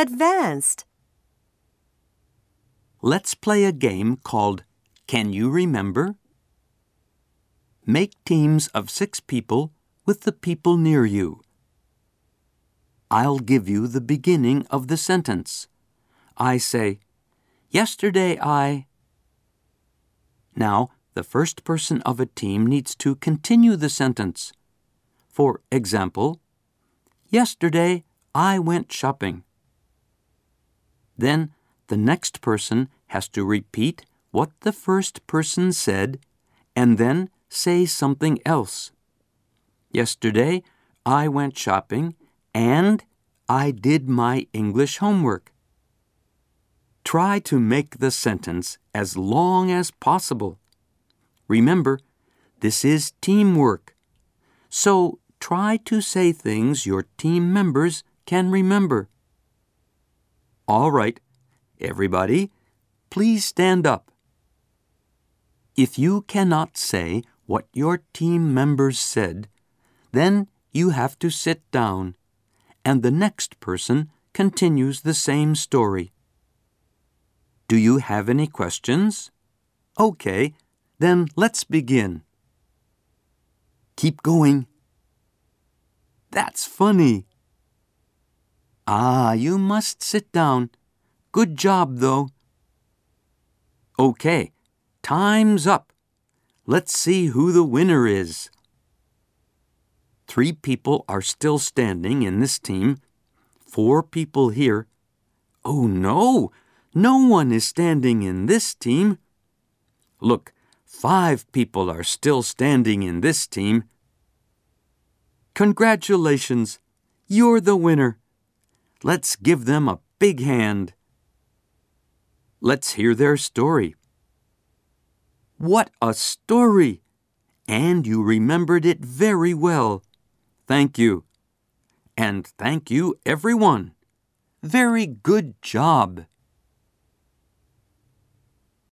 advanced. Let's play a game called Can You Remember? Make teams of six people with the people near you. I'll give you the beginning of the sentence. I say, Yesterday I. Now, the first person of a team needs to continue the sentence. For example, Yesterday I went shopping. Then the next person has to repeat what the first person said and then say something else. Yesterday I went shopping and I did my English homework. Try to make the sentence as long as possible. Remember, this is teamwork. So try to say things your team members can remember. All right, everybody, please stand up. If you cannot say what your team members said, then you have to sit down, and the next person continues the same story. Do you have any questions? Okay, then let's begin. Keep going. That's funny. Ah, you must sit down. Good job, though. Okay, time's up. Let's see who the winner is. Three people are still standing in this team. Four people here. Oh no, no one is standing in this team. Look, five people are still standing in this team. Congratulations, you're the winner. Let's give them a big hand. Let's hear their story. What a story! And you remembered it very well. Thank you. And thank you, everyone. Very good job.